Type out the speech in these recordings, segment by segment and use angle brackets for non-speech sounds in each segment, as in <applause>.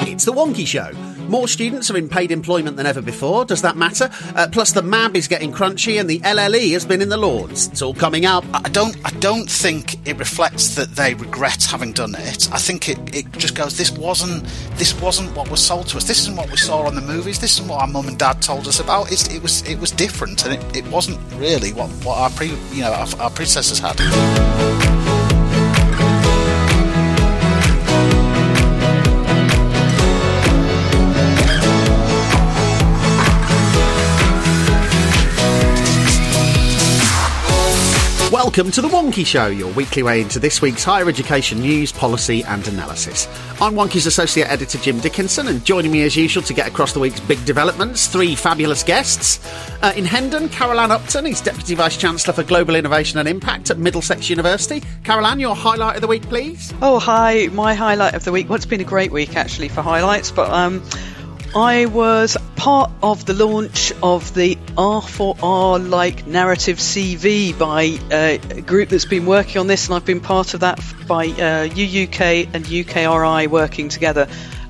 It's the Wonkhe Show. More students are in paid employment than ever before. Does that matter? Uh, plus, the MAB is getting crunchy, and the LLE has been in the Lords. It's all coming up. I don't. I don't think it reflects that they regret having done it. I think it, it just goes. This wasn't. This wasn't what was sold to us. This isn't what we saw on the movies. This isn't what our mum and dad told us about. It's, it was. It was different, and it, it wasn't really what, what our pre. You know, our, our predecessors had. Welcome to The Wonkhe Show, your weekly way into this week's higher education news, policy, and analysis. I'm Wonkhe's Associate Editor Jim Dickinson, and joining me as usual to get across the week's big developments, three fabulous guests. Uh, in Hendon, Carole-Anne Upton is Deputy Vice Chancellor for Global Innovation and Impact at Middlesex University. Carole-Anne, your highlight of the week, please. Oh, hi. My highlight of the week. Well, it's been a great week, actually, for highlights, but um, I was part of the launch of the R4R like narrative CV by uh, a group that's been working on this, and I've been part of that by uh, UUK and UKRI working together.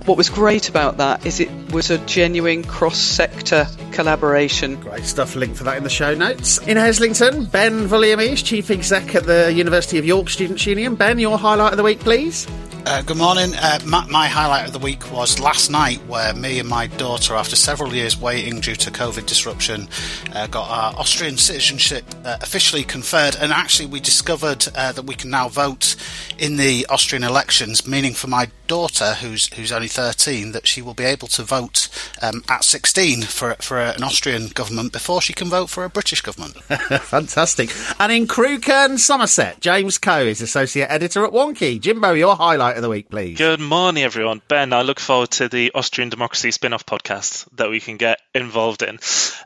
What was great about that is it was a genuine cross sector collaboration. Great stuff. Link for that in the show notes. In Heslington, Ben Vulliamy, Chief Exec at the University of York Students' Union. Ben, your highlight of the week, please. Uh, good morning. Uh, my, my, highlight of the week was last night, where me and my daughter, after several years waiting due to COVID disruption, uh, got our Austrian citizenship uh, officially conferred. And actually, we discovered uh, that we can now vote in the Austrian elections, meaning for my daughter, who's who's only 13, that she will be able to vote um, at 16 for for an Austrian government before she can vote for a British government. <laughs> Fantastic. And in Crewkerne, Somerset, James Coe is associate editor at Wonkhe. Jimbo, your highlight of the week, please. Good morning, everyone. Ben, I look forward to the Austrian Democracy spin-off podcast that we can get involved in.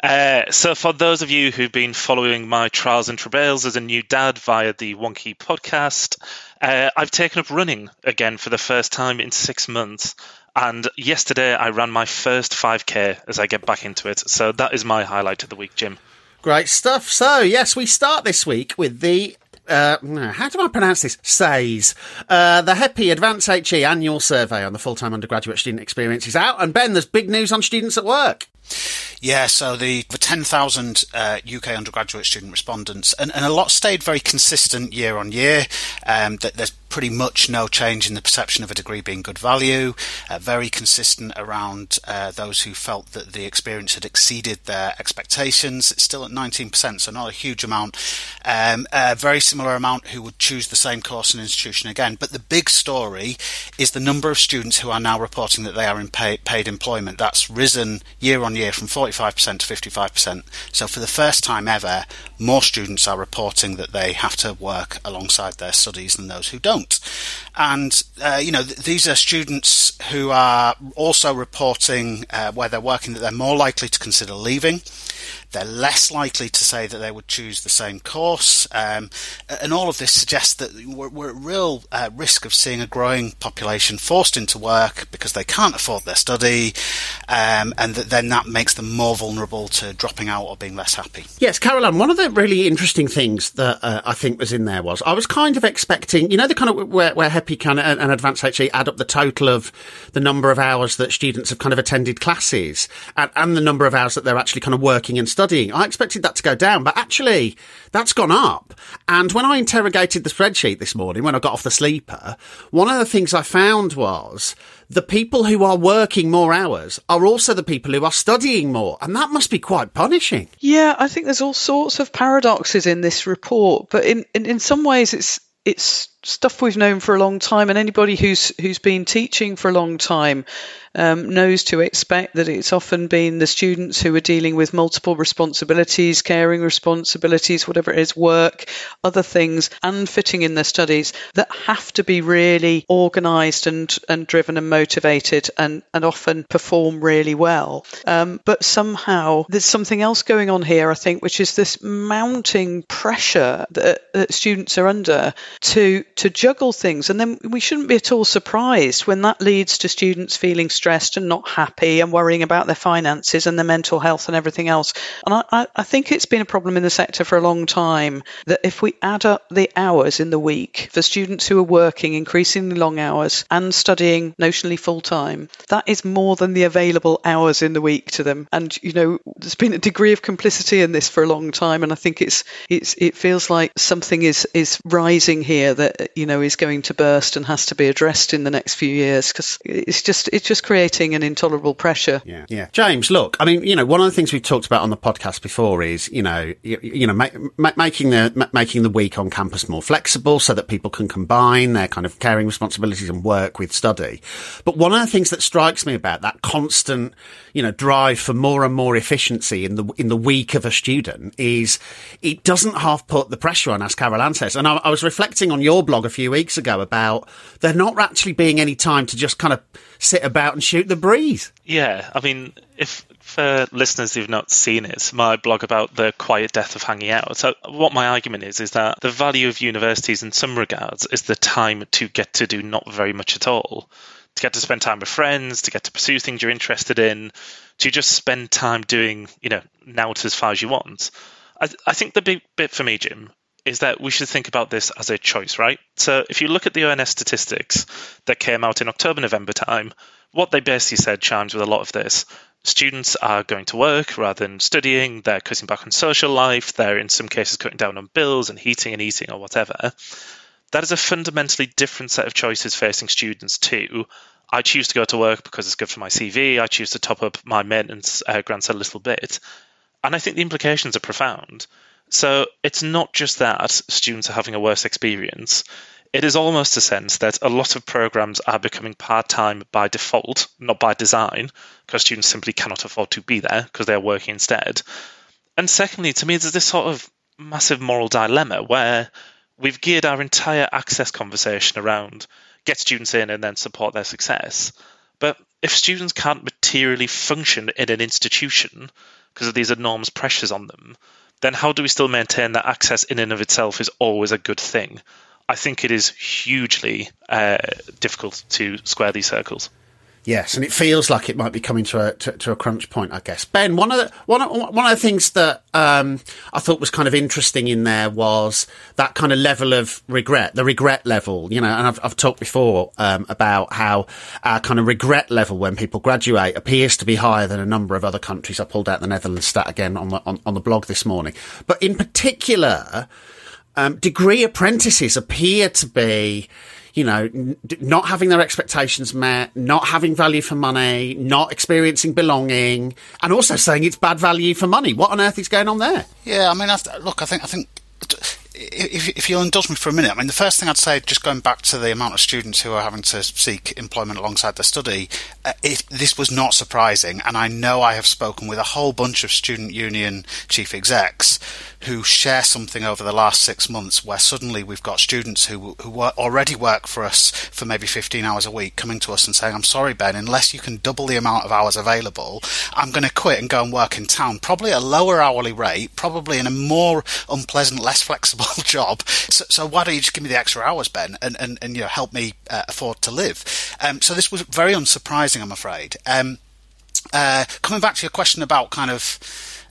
Uh, so, for those of you who've been following my trials and travails as a new dad via the Wonkhe podcast. Uh, I've taken up running again for the first time in six months. And yesterday I ran my first 5K as I get back into it. So that is my highlight of the week, Jim. Great stuff. So, yes, we start this week with the uh, how do I pronounce this? SAYS. Uh, the HEPI Advance HE annual survey on the full time undergraduate student experience is out. And Ben, there's big news on students at work. Yeah, so the, the 10,000 uh, UK undergraduate student respondents, and, and a lot stayed very consistent year on year. Um, that there's pretty much no change in the perception of a degree being good value, uh, very consistent around uh, those who felt that the experience had exceeded their expectations. It's still at 19%, so not a huge amount. Um, a very similar amount who would choose the same course and institution again. But the big story is the number of students who are now reporting that they are in pay, paid employment. That's risen year on year from 45% to 55%. So for the first time ever, more students are reporting that they have to work alongside their studies than those who don't don't. And, uh, you know, th- these are students who are also reporting uh, where they're working that they're more likely to consider leaving. They're less likely to say that they would choose the same course. Um, and all of this suggests that we're, we're at real uh, risk of seeing a growing population forced into work because they can't afford their study, um, and that then that makes them more vulnerable to dropping out or being less happy. Yes, Carole-Anne, one of the really interesting things that uh, I think was in there was I was kind of expecting, you know, the kind of where, where HEPI can and Advance HE add up the total of the number of hours that students have kind of attended classes and, and the number of hours that they're actually kind of working and studying. I expected that to go down, but actually that's gone up. And when I interrogated the spreadsheet this morning, when I got off the sleeper, one of the things I found was the people who are working more hours are also the people who are studying more. And that must be quite punishing. Yeah, I think there's all sorts of paradoxes in this report, but in, in, in some ways it's, it's stuff we've known for a long time, and anybody who's who's been teaching for a long time um, knows to expect that it's often been the students who are dealing with multiple responsibilities, caring responsibilities, whatever it is, work, other things, and fitting in their studies that have to be really organised and, and driven and motivated and, and often perform really well. Um, but somehow there's something else going on here, I think, which is this mounting pressure that, that students are under to to juggle things. And then we shouldn't be at all surprised when that leads to students feeling stressed and not happy and worrying about their finances and their mental health and everything else. And I, I think it's been a problem in the sector for a long time that if we add up the hours in the week for students who are working increasingly long hours and studying notionally full time, that is more than the available hours in the week to them. And you know, there's been a degree of complicity in this for a long time, and I think it's it's it feels like something is is rising here that you know is going to burst and has to be addressed in the next few years because it's just it's just creating an intolerable pressure. Yeah, yeah. James, look, I mean, you know, one of the things we've talked about on the podcast before is, you know, you, you know, ma- ma- making the ma- making the week on campus more flexible so that people can combine their kind of caring responsibilities and work with study. But one of the things that strikes me about that constant, you know, drive for more and more efficiency in the in the week of a student is it doesn't half put the pressure on, as Carole-Anne says. And I, I was reflecting on your blog a few weeks ago about there not actually being any time to just kind of sit about and shoot the breeze. Yeah, I mean, if for listeners who've not seen it, my blog about the quiet death of hanging out. So, what my argument is is that the value of universities, in some regards, is the time to get to do not very much at all, to get to spend time with friends, to get to pursue things you're interested in, to just spend time doing, you know, now as far as you want. I, I think the big bit for me, Jim, is that we should think about this as a choice, right? So if you look at the ONS statistics that came out in October, November time, what they basically said chimes with a lot of this. Students are going to work rather than studying, they're cutting back on social life, they're in some cases cutting down on bills and heating and eating or whatever. That is a fundamentally different set of choices facing students too. I choose to go to work because it's good for my CV. I choose to top up my maintenance uh, grants a little bit. And I think the implications are profound. So it's not just that students are having a worse experience. It is almost a sense that a lot of programs are becoming part time by default, not by design, because students simply cannot afford to be there because they're working instead. And secondly, to me, there's this sort of massive moral dilemma where we've geared our entire access conversation around get students in and then support their success. But if students can't materially function in an institution because of these enormous pressures on them, then how do we still maintain that access in and of itself is always a good thing? I think it is hugely uh, difficult to square these circles. Yes, and it feels like it might be coming to a to, to, a crunch point, I guess. Ben, one of the one of, one of the things that um, I thought was kind of interesting in there was that kind of level of regret, the regret level. You know, and I've, I've talked before um, about how our kind of regret level when people graduate appears to be higher than a number of other countries. I pulled out the Netherlands stat again on the on, on the blog this morning, but in particular, um, degree apprentices appear to be you know, not having their expectations met, not having value for money, not experiencing belonging, and also saying it's bad value for money. What on earth is going on there? Yeah, I mean, look, I think, I think if, if, you'll indulge me for a minute, I mean, the first thing I'd say, just going back to the amount of students who are having to seek employment alongside their study, uh, this was not surprising. And I know I have spoken with a whole bunch of student union chief execs who share something over the last six months where suddenly we've got students who, who already work for us for maybe 15 hours a week coming to us and saying, I'm sorry, Ben, unless you can double the amount of hours available, I'm going to quit and go and work in town, probably at a lower hourly rate, probably in a more unpleasant, less flexible <laughs> job. So, so, why don't you just give me the extra hours, Ben, and, and, and you know, help me uh, afford to live? Um, so this was very unsurprising, I'm afraid. Um, uh, coming back to your question about kind of,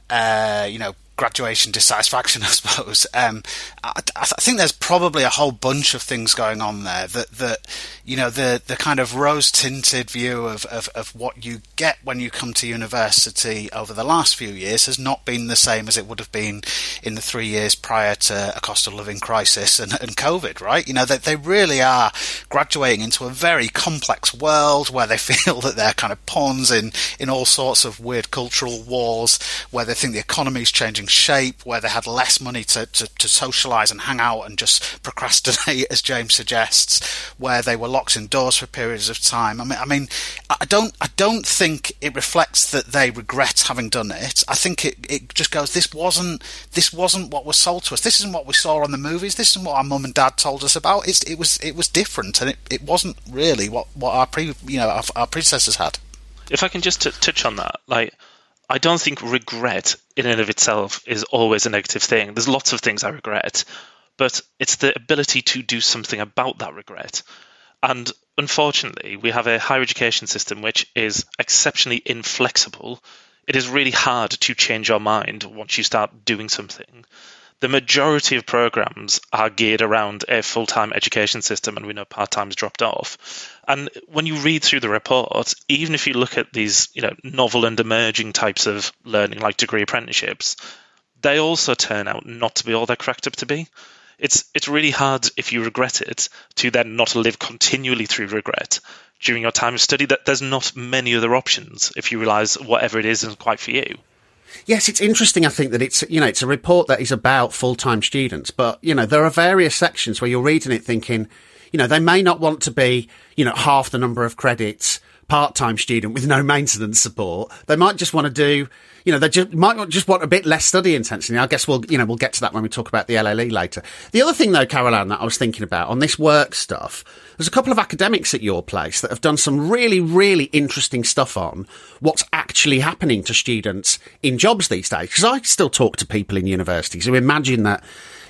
uh, you know, graduation dissatisfaction, <laughs> I suppose. Um, I, I, think there's probably a whole bunch of things going on there that, that you know, the, the kind of rose tinted view of, of, of what you get when you come to university over the last few years has not been the same as it would have been in the three years prior to a cost of living crisis and, and COVID, right? You know, they, they really are graduating into a very complex world where they <laughs> feel that they're kind of pawns in, in all sorts of weird cultural wars, where they think the economy is changing shape, where they had less money to, to, to socialise and hang out and just procrastinate, <laughs> as James suggests, where they were locked indoors for periods of time. I mean, I mean, I don't, I don't think it reflects that they regret having done it. I think it, it just goes, this wasn't, this wasn't what was sold to us. This isn't what we saw on the movies. This isn't what our mum and dad told us about. It's, it was, it was different, and it, it wasn't really what, what our pre, you know, our, our predecessors had. If I can just t- touch on that, like, I don't think regret in and of itself is always a negative thing. There's lots of things I regret, but it's the ability to do something about that regret. And unfortunately, we have a higher education system which is exceptionally inflexible. It is really hard to change your mind once you start doing something. The majority of programs are geared around a full time education system, and we know part time's dropped off. And when you read through the report, even if you look at these, you know, novel and emerging types of learning like degree apprenticeships, they also turn out not to be all they're cracked up to be. It's it's really hard if you regret it to then not live continually through regret during your time of study. That there's not many other options if you realise whatever it is isn't quite for you. Yes, it's interesting. I think that it's you know it's a report that is about full time students, but you know there are various sections where you're reading it thinking, you know, they may not want to be you know half the number of credits part-time student with no maintenance support. They might just want to do, you know, they just might just want a bit less study intensity. I guess we'll, you know, we'll get to that when we talk about the LLE later. The other thing though, Caroline, that I was thinking about on this work stuff, there's a couple of academics at your place that have done some really, really interesting stuff on what's actually happening to students in jobs these days. Because I still talk to people in universities who imagine that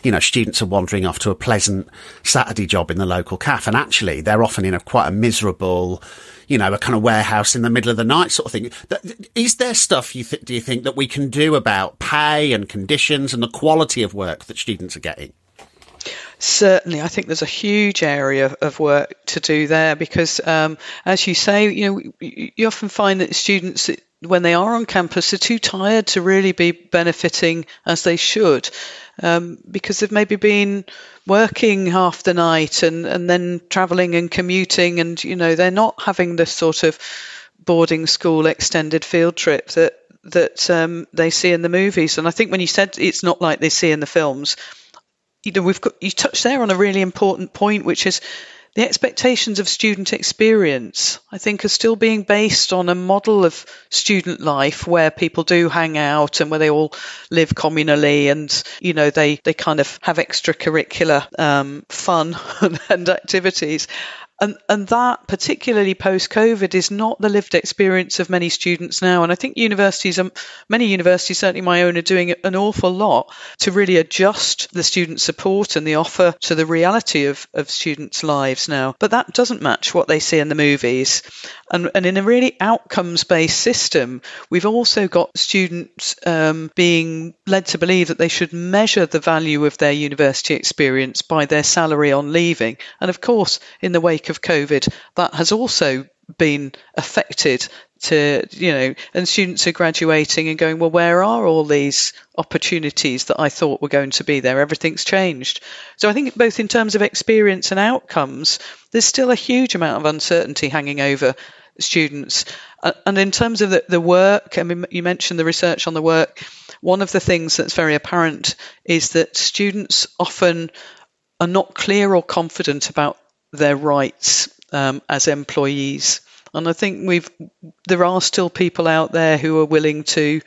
you know, students are wandering off to a pleasant Saturday job in the local cafe, and actually they're often in a quite a miserable, you know, a kind of warehouse in the middle of the night sort of thing. Is there stuff you th- do you think that we can do about pay and conditions and the quality of work that students are getting? Certainly, I think there's a huge area of work to do there because, um, as you say, you know, you often find that students, when they are on campus, are too tired to really be benefiting as they should um, because they've maybe been working half the night and, and then travelling and commuting, and you know they're not having this sort of boarding school extended field trip that that um, they see in the movies. And I think when you said it's not like they see in the films, you know we've got you touched there on a really important point, which is the expectations of student experience, I think, are still being based on a model of student life where people do hang out and where they all live communally and, you know, they, they kind of have extracurricular um, fun <laughs> and activities. And, and that, particularly post COVID, is not the lived experience of many students now. And I think universities, um, many universities, certainly my own, are doing an awful lot to really adjust the student support and the offer to the reality of, of students' lives now. But that doesn't match what they see in the movies. And, and in a really outcomes based system, we've also got students um, being led to believe that they should measure the value of their university experience by their salary on leaving. And of course, in the wake of COVID, that has also been affected to you know and students are graduating and going well where are all these opportunities that i thought were going to be there? Everything's changed. So i think both in terms of experience and outcomes there's still a huge amount of uncertainty hanging over students. And in terms of the, the work i mean you mentioned the research on the work. One of the things that's very apparent is that students often are not clear or confident about their rights um, as employees. And I think we've there are still people out there who are willing to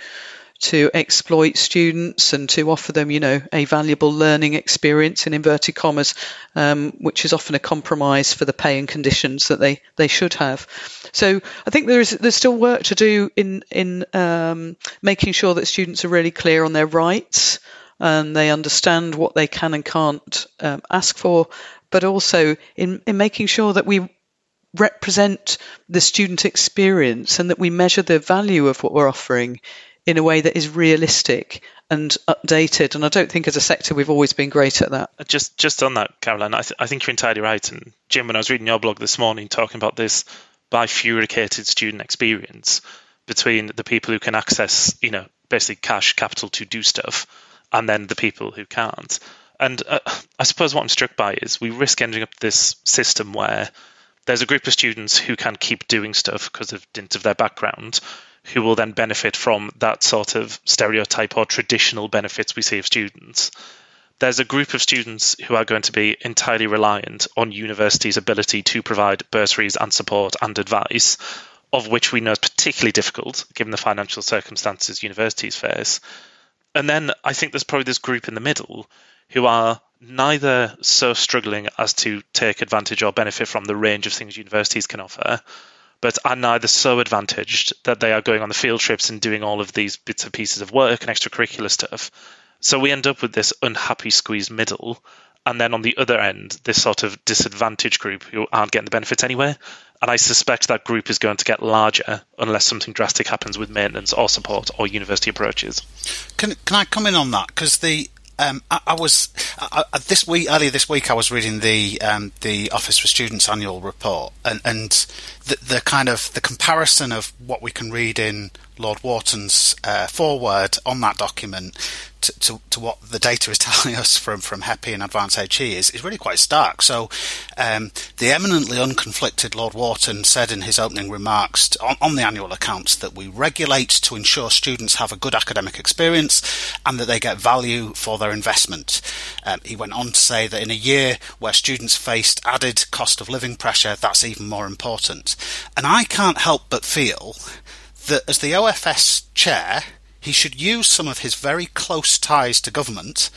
to exploit students and to offer them, you know, a valuable learning experience in inverted commas, um, which is often a compromise for the pay and conditions that they, they should have. So I think there is there's still work to do in in um, making sure that students are really clear on their rights and they understand what they can and can't um, ask for, but also in, in making sure that we represent the student experience and that we measure the value of what we're offering in a way that is realistic and updated. And I don't think as a sector we've always been great at that. Uh, just just on that, Caroline, I, th- I think you're entirely right. And Jim, when I was reading your blog this morning talking about this bifurcated student experience between the people who can access, you know, basically cash capital to do stuff and then the people who can't. And uh, I suppose what I'm struck by is we risk ending up this system where there's a group of students who can keep doing stuff because of dint of their background, who will then benefit from that sort of stereotype or traditional benefits we see of students. There's a group of students who are going to be entirely reliant on universities' ability to provide bursaries and support and advice, of which we know is particularly difficult given the financial circumstances universities face. And then I think there's probably this group in the middle who are neither so struggling as to take advantage or benefit from the range of things universities can offer, but are neither so advantaged that they are going on the field trips and doing all of these bits and pieces of work and extracurricular stuff. So we end up with this unhappy squeeze middle. And then on the other end, this sort of disadvantaged group who aren't getting the benefits anyway. And I suspect that group is going to get larger unless something drastic happens with maintenance or support or university approaches. Can, can I come in on that? Because the um, I, I, was I, I, this week earlier this week I was reading the um, the Office for Students annual report and and the, the kind of the comparison of what we can read in Lord Wharton's uh, foreword on that document to, to, to, what the data is <laughs> telling us from, from HEPI and Advance HE is, is really quite stark. So, um, the eminently unconflicted Lord Wharton said in his opening remarks on, on, the annual accounts that we regulate to ensure students have a good academic experience and that they get value for their investment. Um, he went on to say that in a year where students faced added cost of living pressure, that's even more important. And I can't help but feel that as the OFS chair, he should use some of his very close ties to government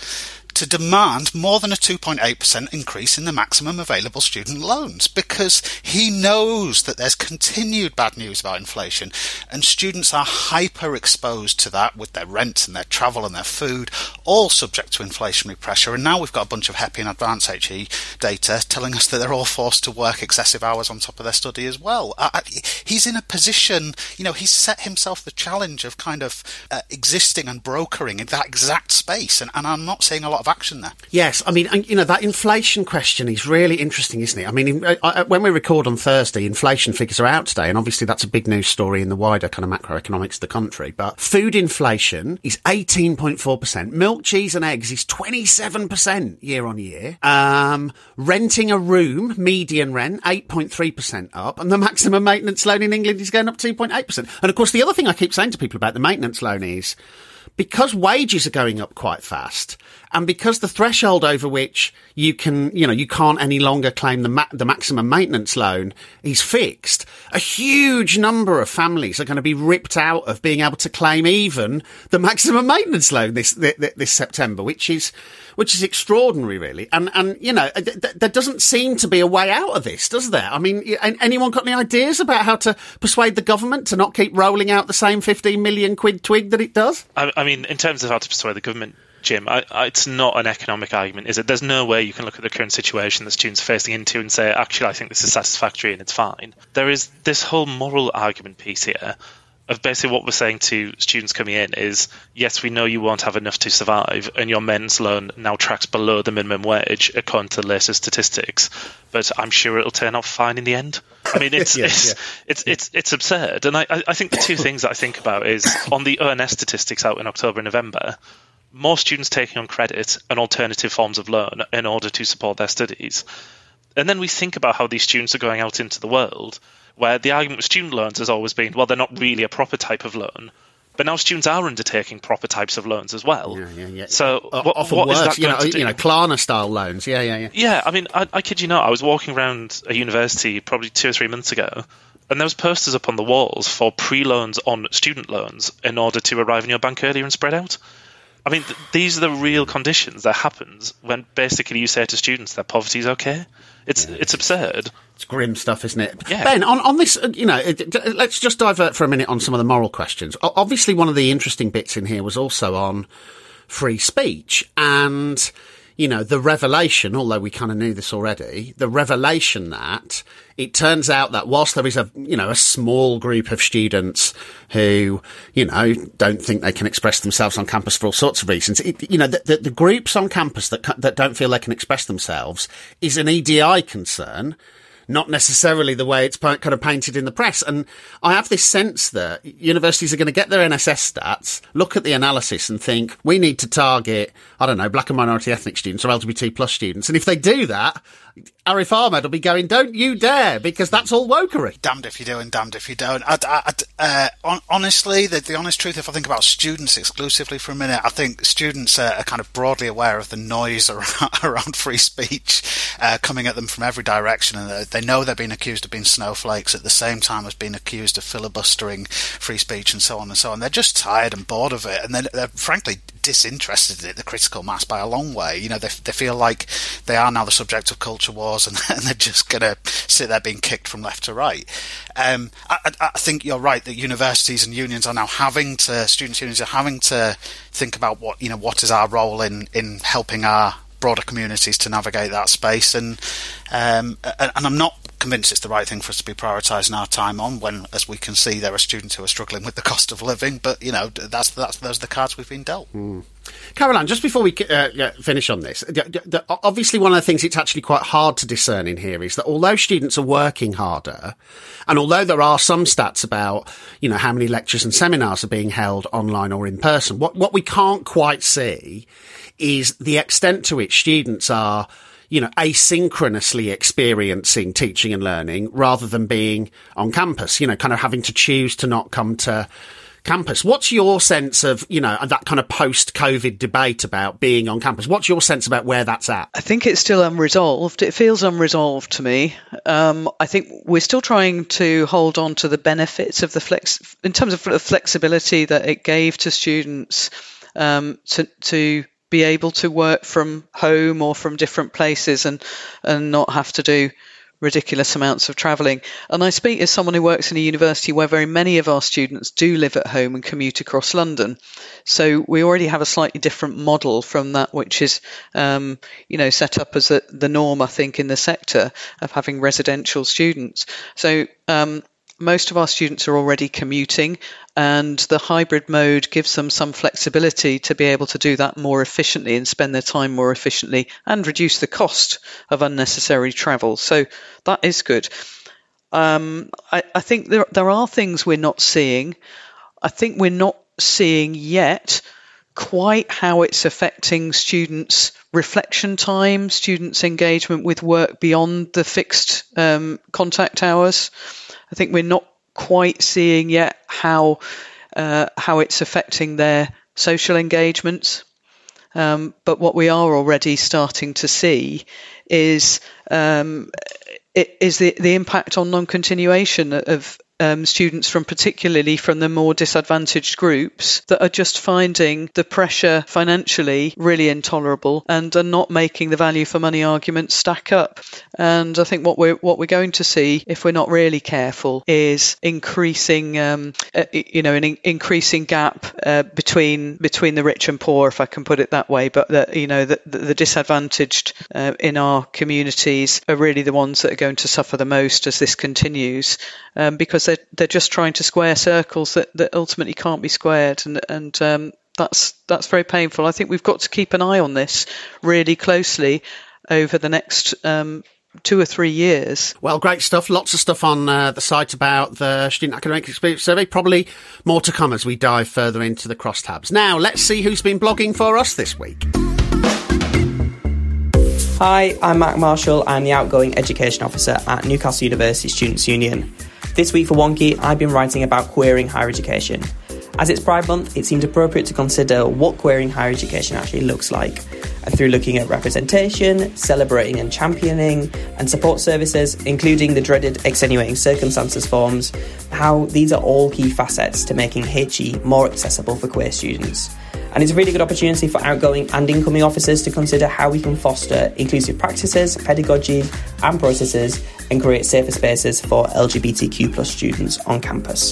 to demand more than a 2.8% increase in the maximum available student loans because he knows that there's continued bad news about inflation and students are hyper exposed to that with their rent and their travel and their food, all subject to inflationary pressure. And now we've got a bunch of HEPI and Advance HE data telling us that they're all forced to work excessive hours on top of their study as well. Uh, he's in a position, you know, he's set himself the challenge of kind of uh, existing and brokering in that exact space. And, and I'm not seeing a lot of there. Yes, I mean, you know, that inflation question is really interesting, isn't it? I mean, when we record on Thursday, inflation figures are out today, and obviously that's a big news story in the wider kind of macroeconomics of the country. But food inflation is 18.4%. Milk, cheese, and eggs is 27% year on year. Um, renting a room, median rent, 8.3% up, and the maximum maintenance loan in England is going up 2.8%. And of course, the other thing I keep saying to people about the maintenance loan is, because wages are going up quite fast and because the threshold over which you can, you know, you can't any longer claim the, ma- the maximum maintenance loan is fixed, a huge number of families are going to be ripped out of being able to claim even the <laughs> maximum maintenance loan this, this, this September, which is, which is extraordinary, really. And, and, you know, th- th- there doesn't seem to be a way out of this, does there? I mean, anyone got any ideas about how to persuade the government to not keep rolling out the same 15 million quid twig that it does? I, I mean, in terms of how to persuade the government, Jim, I, I, it's not an economic argument, is it? There's no way you can look at the current situation that students are facing into and say, actually, I think this is satisfactory and it's fine. There is this whole moral argument piece here of basically what we're saying to students coming in is yes, we know you won't have enough to survive, and your men's loan now tracks below the minimum wage according to the latest statistics, but I'm sure it'll turn out fine in the end. I mean, <laughs> it's yeah, it's, yeah. it's, it's it's absurd, and I I think the two things that I think about is on the ONS statistics out in October and November, more students taking on credit and alternative forms of loan in order to support their studies, and then we think about how these students are going out into the world where the argument with student loans has always been, well, they're not really a proper type of loan. But now students are undertaking proper types of loans as well. Yeah, yeah, yeah. So uh, what, often what worse, is that you know, to do? you know, Klarna style loans. Yeah, yeah, yeah. Yeah, I mean, I, I kid you not. I was walking around a university probably two or three months ago, and there was posters up on the walls for pre-loans on student loans in order to arrive in your bank earlier and spread out. I mean, th- these are the real conditions that happens when basically you say to students that poverty is okay. It's yeah. it's absurd. It's grim stuff, isn't it? Yeah. Ben, on, on this, uh, you know, let's just divert for a minute on some of the moral questions. Obviously, one of the interesting bits in here was also on free speech and you know, the revelation, although we kind of knew this already, the revelation that it turns out that whilst there is a, you know, a small group of students who, you know, don't think they can express themselves on campus for all sorts of reasons, it, you know, the, the, the groups on campus that, that don't feel they can express themselves is an EDI concern not necessarily the way it's kind of painted in the press. And I have this sense that universities are going to get their NSS stats, look at the analysis and think, we need to target, I don't know, black and minority ethnic students or LGBT plus students. And if they do that, Arif Ahmed will be going, "Don't you dare!" because that's all wokery. Damned if you do and damned if you don't. I, I, uh, on, honestly, the, the, honest truth, if I think about students exclusively for a minute, I think students are, are kind of broadly aware of the noise <laughs> around, around free speech uh, coming at them from every direction, and they know they're being accused of being snowflakes at the same time as being accused of filibustering free speech and so on and so on. They're just tired and bored of it, and they're, they're frankly disinterested in it, the critical mass, by a long way. You know, they, they feel like they are now the subject of culture wars and, <laughs> and they're just going to sit there being kicked from left to right. Um, I, I, think you're right that universities and unions are now having to, students' unions are having to think about what, you know, what is our role in, in helping our broader communities to navigate that space. And, um, and, and I'm not convinced it's the right thing for us to be prioritising our time on when, as we can see, there are students who are struggling with the cost of living. But you know, that's that's those are the cards we've been dealt. Mm. Caroline, just before we uh, finish on this, obviously one of the things it's actually quite hard to discern in here is that although students are working harder, and although there are some stats about, you know, how many lectures and seminars are being held online or in person, what, what we can't quite see is the extent to which students are you know, asynchronously experiencing teaching and learning rather than being on campus, you know, kind of having to choose to not come to campus. What's your sense of, you know, that kind of post COVID debate about being on campus? What's your sense about where that's at? I think it's still unresolved. It feels unresolved to me. Um, I think we're still trying to hold on to the benefits of the flex in terms of the flexibility that it gave to students um, to, to be able to work from home or from different places and and not have to do ridiculous amounts of travelling. And I speak as someone who works in a university where very many of our students do live at home and commute across London. So we already have a slightly different model from that, which is, um, you know, set up as a, the norm, I think, in the sector of having residential students. So um, most of our students are already commuting, and the hybrid mode gives them some flexibility to be able to do that more efficiently and spend their time more efficiently and reduce the cost of unnecessary travel. So that is good. Um, I, I, think there, there are things we're not seeing. I think we're not seeing yet quite how it's affecting students' reflection time, students' engagement with work beyond the fixed um, contact hours. I think we're not quite seeing yet how uh, how it's affecting their social engagements. Um, but what we are already starting to see is um, is the the impact on non-continuation of um, students from particularly from the more disadvantaged groups that are just finding the pressure financially really intolerable and are not making the value for money argument stack up. And I think what we're what we're going to see if we're not really careful is increasing, um, uh, you know, an in- increasing gap uh, between between the rich and poor, if I can put it that way. But that you know the, the disadvantaged uh, in our communities are really the ones that are going to suffer the most as this continues, um, because they're, they're just trying to square circles that, that ultimately can't be squared. And, and um, that's, that's very painful. I think we've got to keep an eye on this really closely over the next um, two or three years. Well, great stuff. Lots of stuff on uh, the site about the Student Academic Experience Survey. Probably more to come as we dive further into the crosstabs. Now, let's see who's been blogging for us this week. Hi, I'm Mac Marshall. I'm the outgoing education officer at Newcastle University Students' Union. This week for Wonkhe, I've been writing about queering higher education. As it's Pride Month, it seemed appropriate to consider what queering higher education actually looks like And through looking at representation, celebrating and championing, and support services, including the dreaded extenuating circumstances forms, how these are all key facets to making HE more accessible for queer students. And it's a really good opportunity for outgoing and incoming officers to consider how we can foster inclusive practices, pedagogy, and processes and create safer spaces for LGBTQ plus students on campus.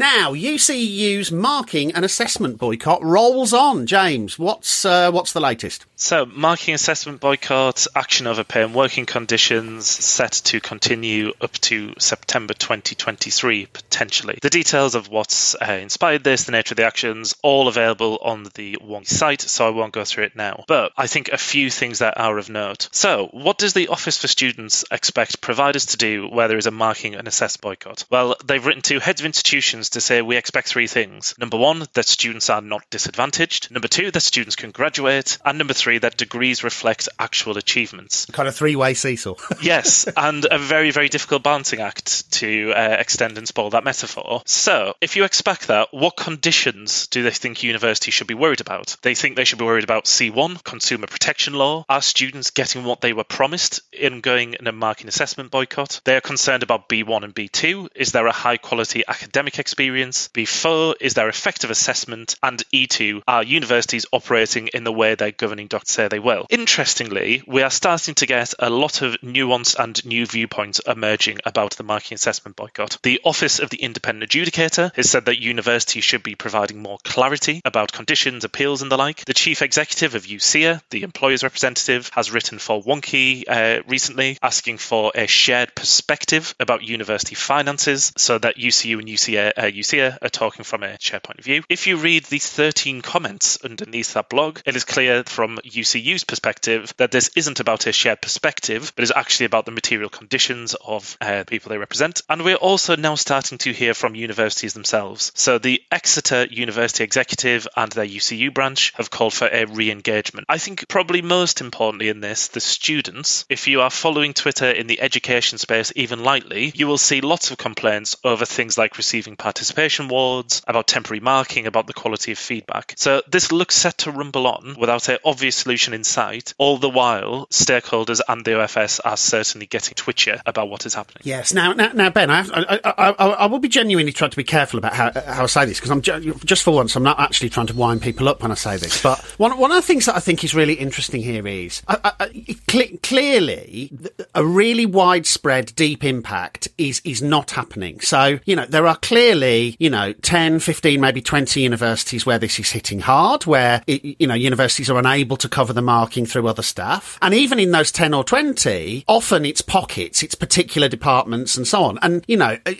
Now, UCU's marking and assessment boycott rolls on. James, what's uh, what's the latest? So, marking assessment boycott, action over pay and working conditions set to continue up to September 2023, potentially. The details of what's uh, inspired this, the nature of the actions, all available on the one site, so I won't go through it now. But I think a few things that are of note. So, what does the Office for Students expect providers to do where there is a marking and assessment boycott? Well, they've written to heads of institutions to say we expect three things. Number one, that students are not disadvantaged. Number two, that students can graduate. And number three, that degrees reflect actual achievements. <laughs> Kind of three way seesaw. <laughs> yes, and a very, very difficult balancing act to uh, extend and spoil that metaphor. So, if you expect that, what conditions do they think universities should be worried about? They think they should be worried about C1, consumer protection law. Are students getting what they were promised in going in a marking assessment boycott? They are concerned about B1 and B2. Is there a high quality academic experience? B4, is there effective assessment? And E2, are universities operating in the way their governing documents say they will? Interestingly, we are starting to get a lot of nuance and new viewpoints emerging about the marking assessment boycott. The Office of the Independent Adjudicator has said that universities should be providing more clarity about conditions, appeals, and the like. The chief executive of UCEA, the employer's representative, has written for Wonkhe uh, recently asking for a shared perspective about university finances so that UCU and UCEA, uh, UCEA are talking from a shared point of view. If you read the 13 comments underneath that blog, it is clear from UCU's perspective that this isn't about a shared perspective, but is actually about the material conditions of uh, people they represent. And we're also now starting to hear from universities themselves. So the Exeter University Executive and their UCU branch have called for a re engagement. I think probably most importantly in this, the students, if you are following Twitter in the education space even lightly, you will see lots of complaints over things like receiving participation awards, about temporary marking, about the quality of feedback. So this looks set to rumble on without an obvious solution in sight, all the while stakeholders and the OFS are certainly getting twitchier about what is happening. Yes. Now, now, now Ben, I, I, I, I, will be genuinely trying to be careful about how, how I say this because I'm ju- just for once I'm not actually trying to wind people up when I say this. But <laughs> one one of the things that I think is really interesting here is cl- clearly a really widespread deep impact is is not happening. So you know there are clearly you know 10, 15, maybe 20 universities where this is hitting hard, where it, you know universities are unable to cover the marking through other staff, and even in those 10 or 20, often it's pockets, it's particular departments and so on. And you know uh,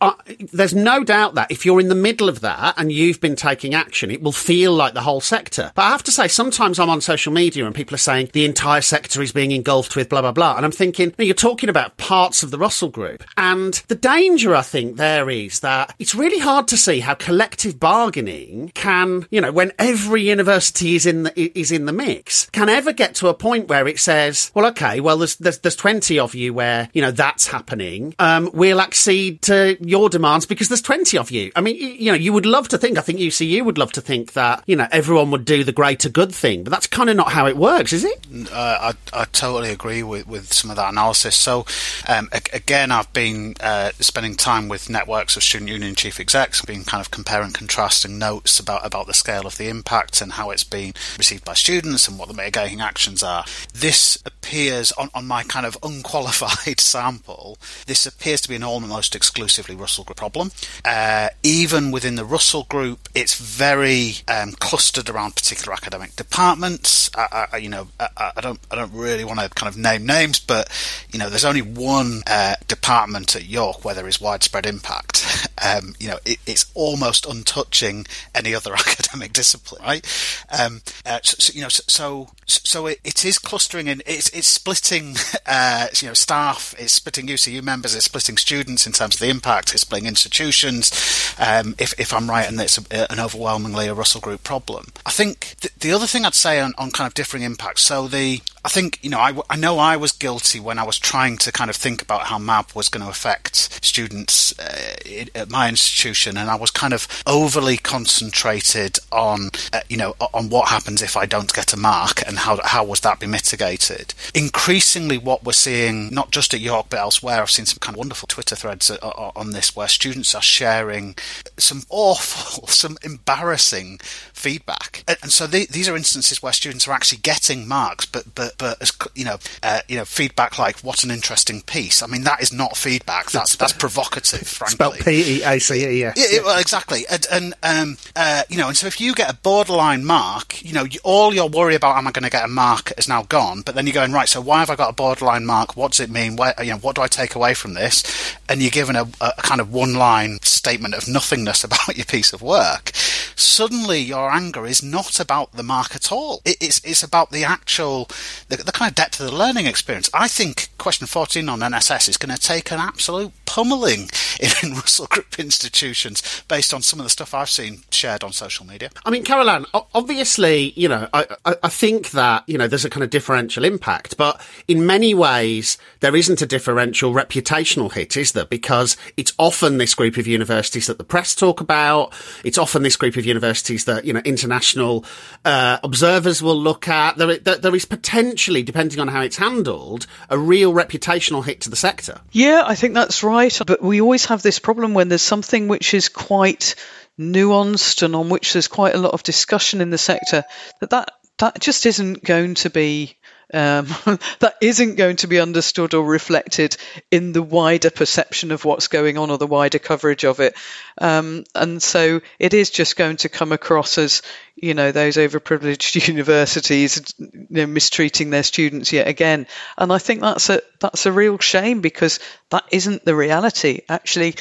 uh, there's no doubt that if you're in the middle of that and you've been taking action, it will feel like the whole sector. But I have to say, sometimes I'm on social media and people are saying the entire sector is being engulfed with blah blah blah, and I'm thinking you're talking about parts of the Russell Group, and the danger I think there is that it's really hard to see how collective bargaining can, you know, when every university is in the, is in the mix, can ever get to a point where it says, well, okay, well, there's there's, there's 20 of you where you know that's happening. Um, we'll accede to your demands because there's 20 of you. I mean, you know, you would love to think. I think UCU would love to think that you know everyone would do the greater good thing, but that's kind of not how it works, is it? Uh, I, I totally agree with, with some of that analysis. So, um, again, I've been uh, spending time with networks of student union chief execs, have been kind of comparing contrasting notes about, about the scale of the impact and how it's been received by students and what the mitigating actions are. This appears, on, on my kind of <laughs> unqualified sample, this appears to be an almost exclusively Russell Group problem. Uh, even within the Russell Group, it's very um, clustered around particular academic departments. I, I, you know, I, I, don't, I don't really want to kind of name names, but you know, there's only one uh, department at York where there is widespread impact. <laughs> Um, you know, it, it's almost untouching any other <laughs> academic discipline, right? Um, uh, so, so, you know, so so it, it is clustering and It's it's splitting, <laughs> uh, you know, staff. It's splitting UCU members. It's splitting students in terms of the impact. It's splitting institutions. Um, if if I'm right, and it's a, an overwhelmingly a Russell Group problem. I think th- the other thing I'd say on, on kind of differing impacts. So the I think, you know, I, I know I was guilty when I was trying to kind of think about how MAB was going to affect students uh, at my institution, and I was kind of overly concentrated on, uh, you know, on what happens if I don't get a mark and how, how was that be mitigated. Increasingly, what we're seeing, not just at York but elsewhere, I've seen some kind of wonderful Twitter threads uh, on this where students are sharing some awful, <laughs> some embarrassing feedback. And, so the, these are instances where students are actually getting marks, but, but but as you know, uh, you know, feedback like "What an interesting piece." I mean, that is not feedback. That's that's provocative. Frankly, spelled P E ACE, yes. Yeah, well, exactly. And, and um, uh, you know, and so if you get a borderline mark, you know, you, all your worry about am I going to get a mark is now gone. But then you're going right. So why have I got a borderline mark? What does it mean? Where, you know, what do I take away from this? And you're given a, a kind of one-line statement of nothingness <laughs> about your piece of work. Suddenly, your anger is not about the mark at all. It, it's it's about the actual the, the kind of depth of the learning experience. I think question 14 on NSS is going to take an absolute pummeling <laughs> in Russell Group institutions based on some of the stuff I've seen shared on social media. I mean, Caroline, obviously, you know, I, I, I think that, you know, there's a kind of differential impact, but in many ways, there isn't a differential reputational hit, is there? Because it's often this group of universities that the press talk about. It's often this group of universities that, you know, international uh, observers will look at. There, there is potentially, depending on how it's handled, a real reputational hit to the sector. Yeah, I think that's right. But we always have this problem when there's something which is quite nuanced and on which there's quite a lot of discussion in the sector that that, that just isn't going to be um, <laughs> that isn't going to be understood or reflected in the wider perception of what's going on or the wider coverage of it. Um, and so it is just going to come across as, you know, those overprivileged <laughs> universities you know, mistreating their students yet again. And I think that's a that's a real shame because that isn't the reality. Actually,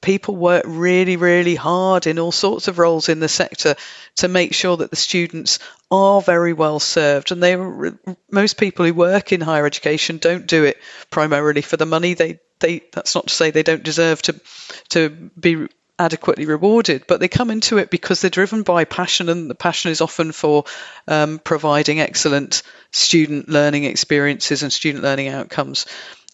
people work really, really hard in all sorts of roles in the sector to make sure that the students are very well served. And they, most people who work in higher education don't do it primarily for the money. They, they, that's not to say they don't deserve to, to be adequately rewarded, but they come into it because they're driven by passion, and the passion is often for um, providing excellent student learning experiences and student learning outcomes.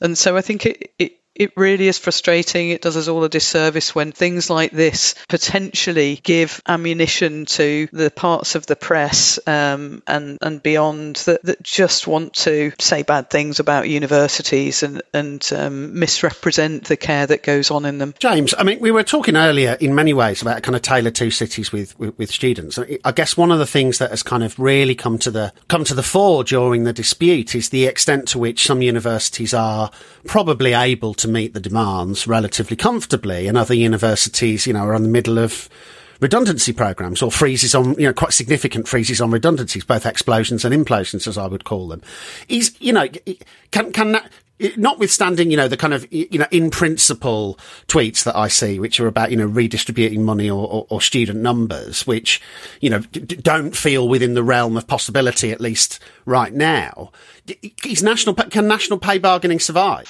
And so I think it, it it really is frustrating. It does us all a disservice when things like this potentially give ammunition to the parts of the press um, and and beyond that, that just want to say bad things about universities and and um, misrepresent the care that goes on in them. James, I mean, we were talking earlier in many ways about kind of tale of two cities with, with, with students. I guess one of the things that has kind of really come to the come to the fore during the dispute is the extent to which some universities are probably able to to meet the demands relatively comfortably, and other universities, you know, are in the middle of redundancy programs or freezes on, you know, quite significant freezes on redundancies, both explosions and implosions, as I would call them. Is, you know, can, can that, notwithstanding, you know, the kind of, you know, in principle tweets that I see, which are about, you know, redistributing money or, or, or student numbers, which, you know, d- don't feel within the realm of possibility, at least right now. Is national, can national pay bargaining survive?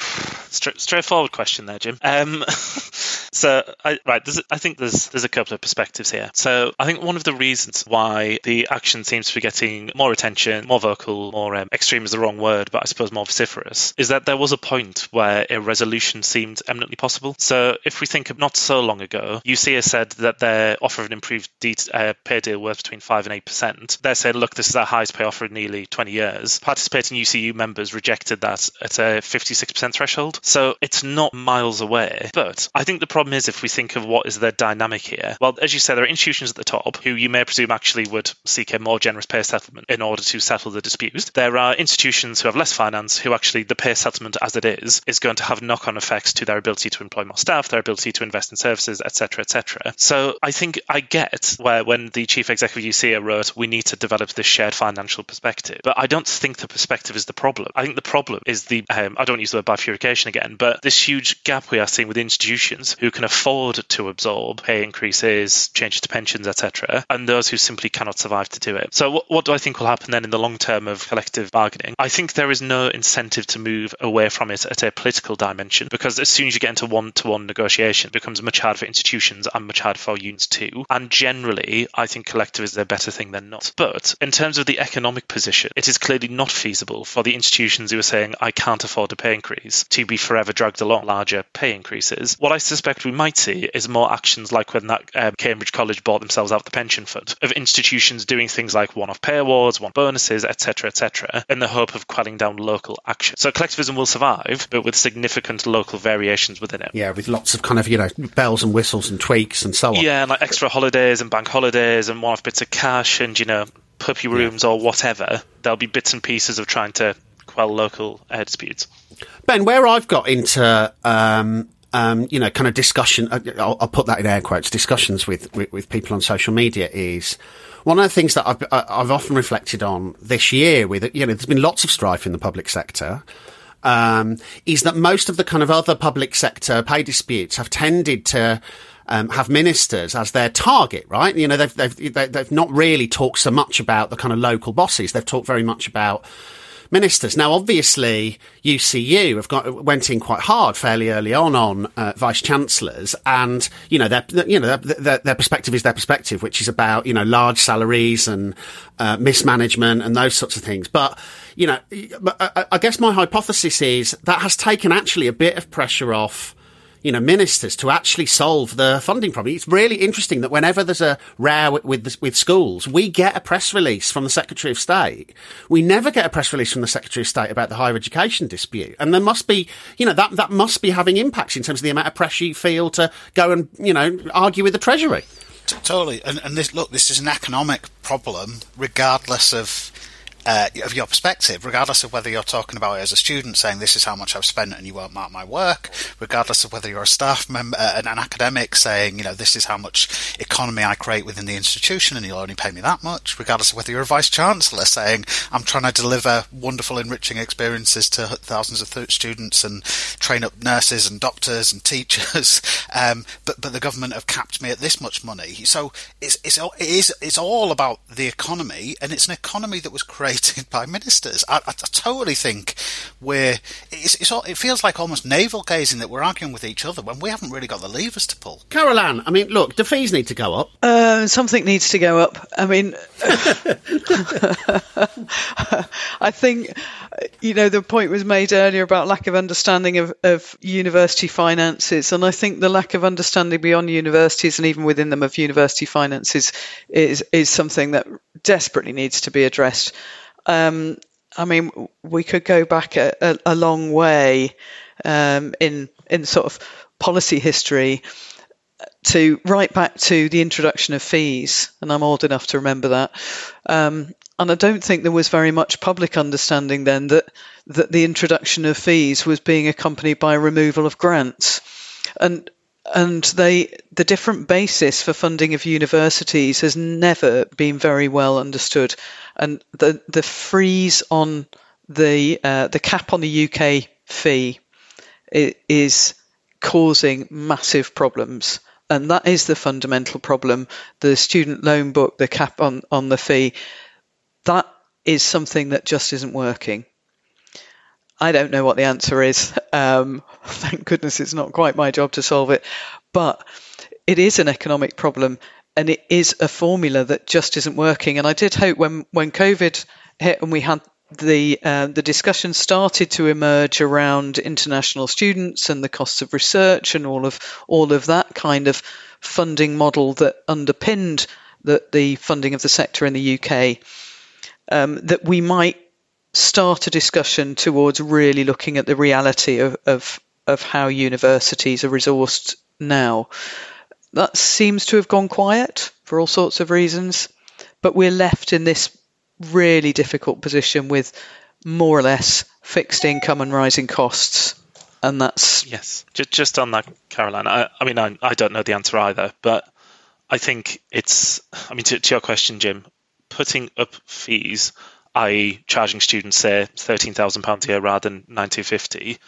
Straight, straightforward question there, Jim. Um, <laughs> so, I, right, I think there's there's a couple of perspectives here. So, I think one of the reasons why the action seems to be getting more attention, more vocal, more um, extreme is the wrong word, but I suppose more vociferous, is that there was a point where a resolution seemed eminently possible. So, if we think of not so long ago, UCEA said that their offer of an improved de- uh, pay deal worth between five and eight percent. They're saying, look, this is our highest pay offer in nearly 20 years. Participating UCU members rejected that at a 56% threshold. So it's not miles away. But I think the problem is if we think of what is the dynamic here, well, as you said, there are institutions at the top who you may presume actually would seek a more generous pay settlement in order to settle the dispute. There are institutions who have less finance who actually the pay settlement as it is is going to have knock-on effects to their ability to employ more staff, their ability to invest in services, etc., etc. So I think I get where when the chief executive UCEA wrote, we need to develop this shared financial perspective. But I don't think the perspective is the problem. I think the problem is the um, I don't use the word bifurcation again, but this huge gap we are seeing with institutions who can afford to absorb pay increases, changes to pensions, etc., and those who simply cannot survive to do it. So, what, what do I think will happen then in the long term of collective bargaining? I think there is no incentive to move away from it at a political dimension because as soon as you get into one-to-one negotiation, it becomes much harder for institutions and much harder for unions too. And generally, I think collective is a better thing than not. But in terms of the economic position, it is clearly not feasible for the institutions who are saying, I can't afford a pay increase, to be forever dragged along larger pay increases. What I suspect we might see is more actions like when that uh, Cambridge College bought themselves out the pension fund, of institutions doing things like one off pay awards, one bonuses, etc., etc., in the hope of quelling down local action. So collectivism will survive, but with significant local variations within it. Yeah, with lots of kind of, you know, bells and whistles and tweaks and so on. Yeah, and like extra holidays and bank holidays and one off bits of cash and, you know, puppy rooms yeah. or whatever. There'll be bits and pieces of trying to quell local uh, disputes. Ben, where I've got into um, um, you know, kind of discussion. Uh, I'll, I'll, put that in air quotes. Discussions with, with, with people on social media is one of the things that I've, I've often reflected on this year. With you know, there's been lots of strife in the public sector. Um, is that most of the kind of other public sector pay disputes have tended to um, have ministers as their target, right? You know, they've, they've, they've not really talked so much about the kind of local bosses. They've talked very much about ministers. Now, obviously, UCU have got went in quite hard fairly early on on uh, vice chancellors, and you know their you know their, their, their, perspective is their perspective, which is about you know large salaries and uh, mismanagement and those sorts of things. But you know, I, I guess my hypothesis is that has taken actually a bit of pressure off you know, ministers to actually solve the funding problem. It's really interesting that whenever there's a row with, with, with schools, we get a press release from the Secretary of State. We never get a press release from the Secretary of State about the higher education dispute. And there must be, you know, that, that must be having impacts in terms of the amount of pressure you feel to go and, you know, argue with the Treasury. Totally. And, and this, look, this is an economic problem, regardless of uh, of your perspective, regardless of whether you're talking about it as a student saying this is how much I've spent and you won't mark my work, regardless of whether you're a staff member, uh, an academic saying, you know, this is how much economy I create within the institution and you'll only pay me that much, regardless of whether you're a vice chancellor saying, I'm trying to deliver wonderful, enriching experiences to thousands of th- students and train up nurses and doctors and <laughs> teachers, um, but but the government have capped me at this much money. So it's it's it is it's all about the economy, and it's an economy that was created created by ministers. I, I, I totally think we're it's, it's all, it feels like almost navel gazing that we're arguing with each other when we haven't really got the levers to pull. Carole-Anne, I mean, look, the fees need to go up. Uh, something needs to go up. I mean, <laughs> I think you know the point was made earlier about lack of understanding of, of university finances, and I think the lack of understanding beyond universities and even within them of university finances is is something that desperately needs to be addressed. Um, I mean, we could go back a, a, a long way um, in in sort of policy history to right back to the introduction of fees, and I'm old enough to remember that. Um, and I don't think there was very much public understanding then that that the introduction of fees was being accompanied by removal of grants, and and they the different basis for funding of universities has never been very well understood, and the the freeze on the uh, the cap on the UK fee is causing massive problems. And that is the fundamental problem. The student loan book, the cap on, on the fee, that is something that just isn't working. I don't know what the answer is. Um, thank goodness it's not quite my job to solve it. But it is an economic problem and it is a formula that just isn't working. And I did hope when, when COVID hit and we had the uh, the discussion started to emerge around international students and the costs of research and all of all of that kind of funding model that underpinned the, the funding of the sector in the UK. Um, that we might start a discussion towards really looking at the reality of, of, of how universities are resourced now. That seems to have gone quiet for all sorts of reasons, but we're left in this really difficult position with more or less fixed income and rising costs. And that's. Yes. Just, just on that, Carole-Anne, I, I mean, I, I don't know the answer either, but I think it's. I mean, to, to your question, Jim, putting up fees i.e., charging students say thirteen thousand pounds a year rather than nine two fifty,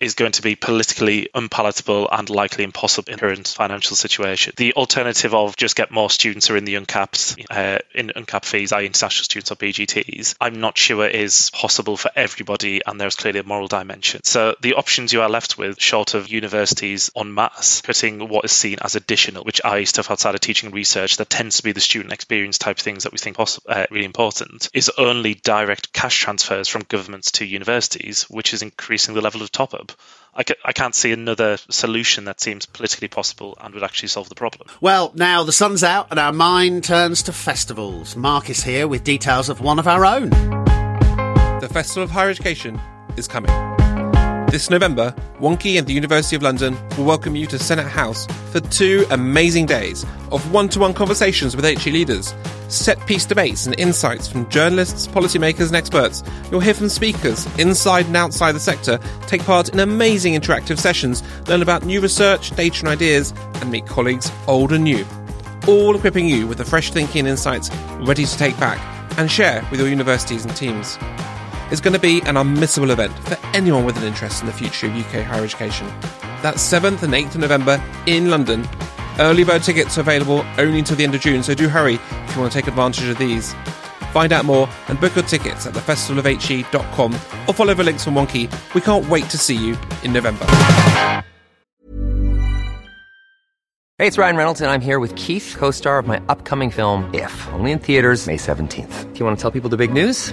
is going to be politically unpalatable and likely impossible in current financial situation. The alternative of just get more students who are in the uncapped uh, in uncapped fees, i.e. international students or PGTs, I'm not sure is possible for everybody, and there's clearly a moral dimension. So the options you are left with, short of universities en masse putting what is seen as additional, which i.e. stuff outside of teaching and research that tends to be the student experience type things that we think poss- uh, really important, is only direct cash transfers from governments to universities, which is increasing the level of top up. I, ca- I can't see another solution that seems politically possible and would actually solve the problem. Well, now the sun's out and our mind turns to festivals. Mark is here with details of one of our own. The Festival of Higher Education is coming. This November, Wonkhe and the University of London will welcome you to Senate House for two amazing days of one to one conversations with HE leaders, set piece debates and insights from journalists, policymakers, and experts. You'll hear from speakers inside and outside the sector, take part in amazing interactive sessions, learn about new research, data, and ideas, and meet colleagues old and new. All equipping you with the fresh thinking and insights ready to take back and share with your universities and teams is going to be an unmissable event for anyone with an interest in the future of UK higher education. That's 7th and 8th of November in London. Early bird tickets are available only until the end of June, so do hurry if you want to take advantage of these. Find out more and book your tickets at thefestivalofhe.com or follow the links from Wonkhe. We can't wait to see you in November. Hey, it's Ryan Reynolds, and I'm here with Keith, co star of my upcoming film, If, only in theaters, May 17th. Do you want to tell people the big news?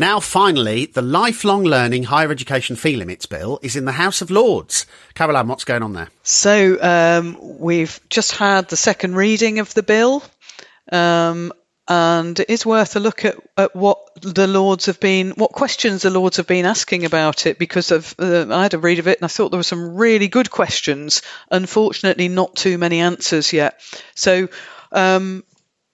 Now, finally, the Lifelong Learning Higher Education Fee Limits Bill is in the House of Lords. Carole-Anne, what's going on there? So, um, we've just had the second reading of the bill, um, and it is worth a look at, at what the Lords have been, what questions the Lords have been asking about it, because of, uh, I had a read of it and I thought there were some really good questions. Unfortunately, not too many answers yet. So, um,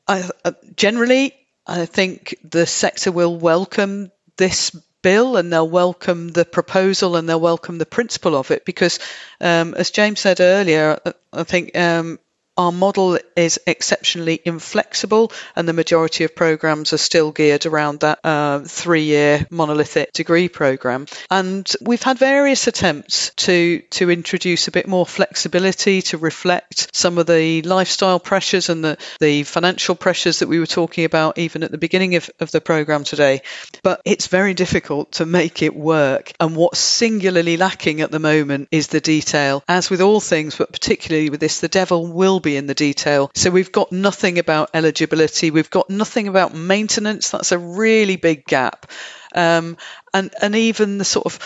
I, uh, generally, I think the sector will welcome this bill and they'll welcome the proposal and they'll welcome the principle of it because, um, as James said earlier, I think um, our model is exceptionally inflexible, and the majority of programs are still geared around that uh, three year monolithic degree program. And we've had various attempts to, to introduce a bit more flexibility to reflect some of the lifestyle pressures and the, the financial pressures that we were talking about even at the beginning of, of the program today. But it's very difficult to make it work. And what's singularly lacking at the moment is the detail. As with all things, but particularly with this, the devil will be in the detail. So we've got nothing about eligibility, we've got nothing about maintenance. That's a really big gap. Um, and, and even the sort of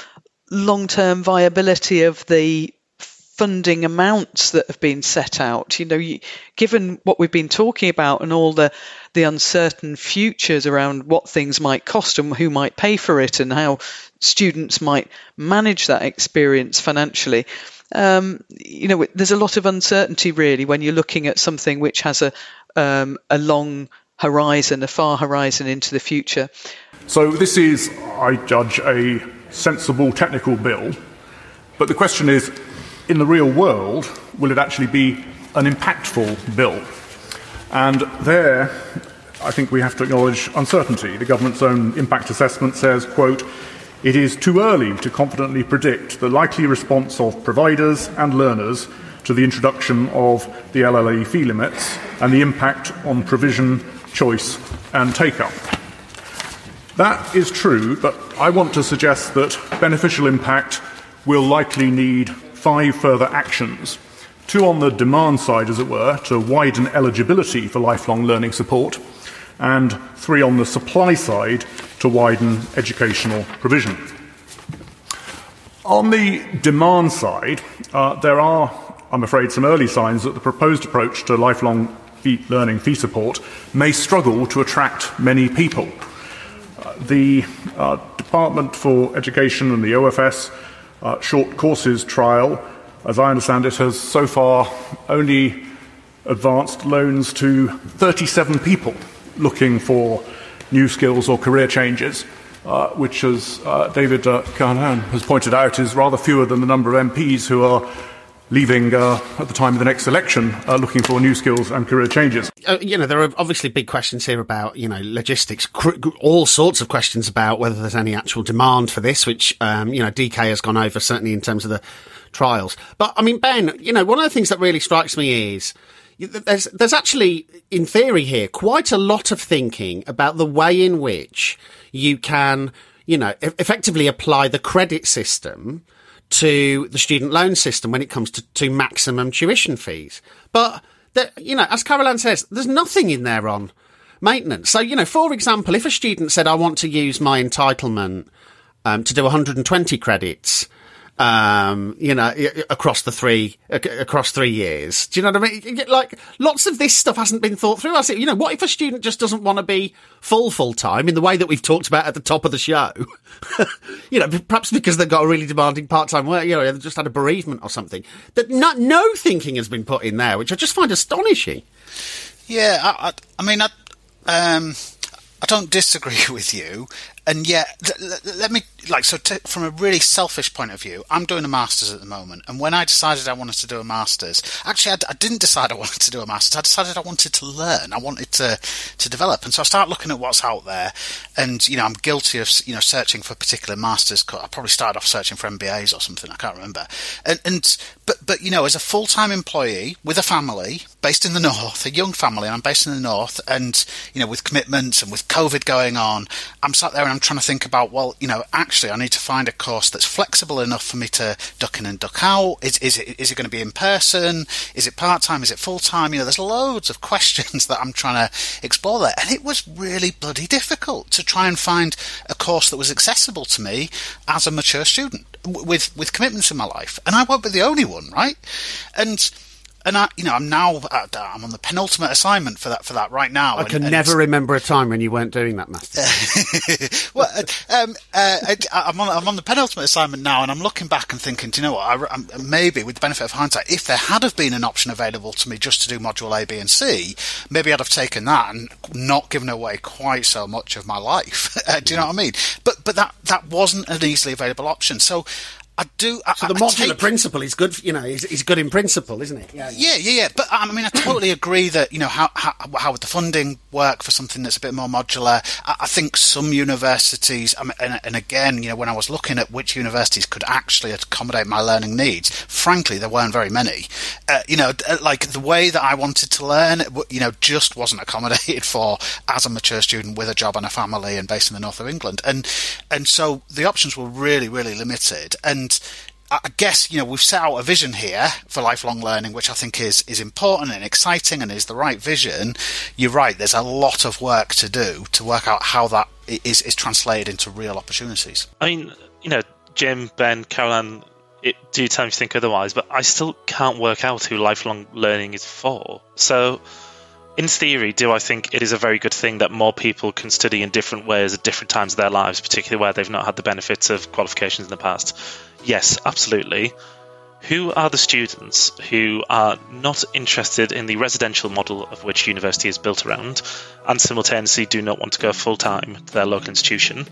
long term viability of the funding amounts that have been set out. You know, you, given what we've been talking about and all the the uncertain futures around what things might cost and who might pay for it and how students might manage that experience financially um, you know, there's a lot of uncertainty really when you're looking at something which has a um, a long horizon, a far horizon into the future. So this is, I judge, a sensible technical bill, but the question is, in the real world, will it actually be an impactful bill? And there, I think we have to acknowledge uncertainty. The government's own impact assessment says, quote, it is too early to confidently predict the likely response of providers and learners to the introduction of the LLE fee limits and the impact on provision, choice, and take up. That is true, but I want to suggest that beneficial impact will likely need five further actions. Two on the demand side, as it were, to widen eligibility for lifelong learning support, and three on the supply side to widen educational provision. On the demand side, uh, there are, I'm afraid, some early signs that the proposed approach to lifelong fee learning fee support may struggle to attract many people. Uh, the uh, Department for Education and the OFS uh, short courses trial, as I understand it, has so far only advanced loans to 37 people looking for new skills or career changes, uh, which, as uh, David uh, has pointed out, is rather fewer than the number of MPs who are leaving uh, at the time of the next election, uh, looking for new skills and career changes. Uh, you know, there are obviously big questions here about, you know, logistics, cr- all sorts of questions about whether there's any actual demand for this, which, um, you know, DK has gone over, certainly in terms of the trials. But, I mean, Ben, you know, one of the things that really strikes me is, there's there's actually in theory here quite a lot of thinking about the way in which you can you know effectively apply the credit system to the student loan system when it comes to, to maximum tuition fees. But, there, you know, as Carole-Anne says, there's nothing in there on maintenance. So, you know, for example, if a student said, I want to use my entitlement um, to do 120 credits, um, you know, across the three, across three years. Do you know what I mean? Like, lots of this stuff hasn't been thought through. I say, you know, what if a student just doesn't want to be full, full time in the way that we've talked about at the top of the show? <laughs> you know, perhaps because they've got a really demanding part-time work, you know, they've just had a bereavement or something. That no thinking has been put in there, which I just find astonishing. Yeah, I, I, I mean, I, um, I don't disagree <laughs> with you, and yet, let me like so t- from a really selfish point of view. I'm doing a masters at the moment, and when I decided I wanted to do a masters, actually, I d- I didn't decide I <laughs> wanted to do a masters. I decided I wanted to learn. I wanted to to develop, and so I start looking at what's out there. And you know, I'm guilty of you know searching for particular masters. I probably started off searching for MBAs or something. I can't remember. And, and but but you know, as a full time employee with a family based in the north, a young family, I'm based in the north, and you know, with commitments and with COVID going on, I'm sat there and I'm trying to think about, well, you know, actually, I need to find a course that's flexible enough for me to duck in and duck out. Is, is it is it going to be in person? Is it part time? Is it full time? You know, there's loads of <laughs> questions that I'm trying to explore there, and it was really bloody difficult to try and find a course that was accessible to me as a mature student with with commitments in my life, and I won't be the only one, right? And and I, you know, I'm now uh, I'm on the penultimate assignment for that for that right now. I and, can and never remember a time when you weren't doing that, Master. <laughs> well, uh, um, uh, I, am on I'm on the penultimate assignment now, and I'm looking back and thinking, do you know what? I, maybe with the benefit of hindsight, if there had have been an option available to me just to do module A, B, and C, maybe I'd have taken that and not given away quite so much of my life. <laughs> do you know what I mean? But but that that wasn't an easily available option. So I do. I, so the modular take, principle is good. You know, he's, he's good in principle, isn't it? Yeah, yeah, yeah. yeah. But I mean, I totally agree that you know how, how how would the funding work for something that's a bit more modular? I, I think some universities, I mean, and, and, again, you know, when I was looking at which universities could actually accommodate my learning needs, frankly, there weren't very many. Uh, you know, uh, like the way that I wanted to learn, you know, just wasn't accommodated <laughs> for as a mature student with a job and a family and based in the north of England, and and so the options were really, really limited, and and I guess you know we've set out a vision here for lifelong learning, which I think is is important and exciting and is the right vision. You're right. There's a lot of work to do to work out how that is is translated into real opportunities. I mean, you know, Jim, Ben, Carole-Anne, it, do if think otherwise, but I still can't work out who lifelong learning is for. So in theory, do I think it is a very good thing that more people can study in different ways at different times of their lives, particularly where they've not had the benefits of qualifications in the past? Yes, absolutely. Who are the students who are not interested in the residential model of which university is built around and simultaneously do not want to go full time to their local institution,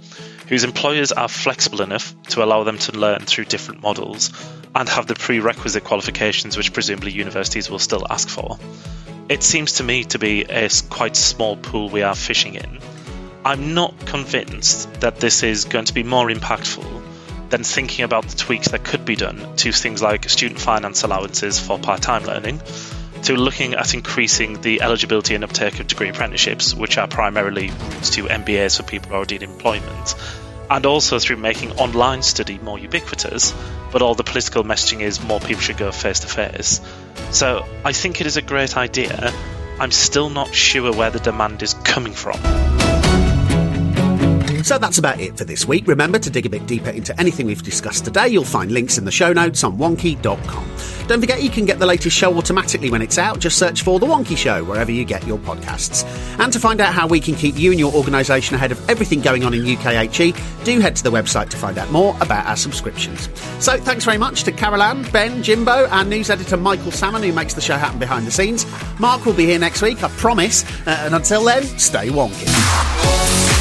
whose employers are flexible enough to allow them to learn through different models and have the prerequisite qualifications which presumably universities will still ask for? It seems to me to be a quite small pool we are fishing in. I'm not convinced that this is going to be more impactful than thinking about the tweaks that could be done to things like student finance allowances for part time learning, to looking at increasing the eligibility and uptake of degree apprenticeships, which are primarily routes to MBAs for people already in employment, and also through making online study more ubiquitous, but all the political messaging is more people should go face to face. So I think it is a great idea. I'm still not sure where the demand is coming from. So that's about it for this week. Remember to dig a bit deeper into anything we've discussed today. You'll find links in the show notes on wonkhe.com. Don't forget you can get the latest show automatically when it's out. Just search for The Wonkhe Show wherever you get your podcasts. And to find out how we can keep you and your organisation ahead of everything going on in UKHE, do head to the website to find out more about our subscriptions. So thanks very much to Carole-Anne, Ben, Jimbo, and news editor Michael Salmon, who makes the show happen behind the scenes. Mark will be here next week, I promise. Uh, and until then, stay wonky.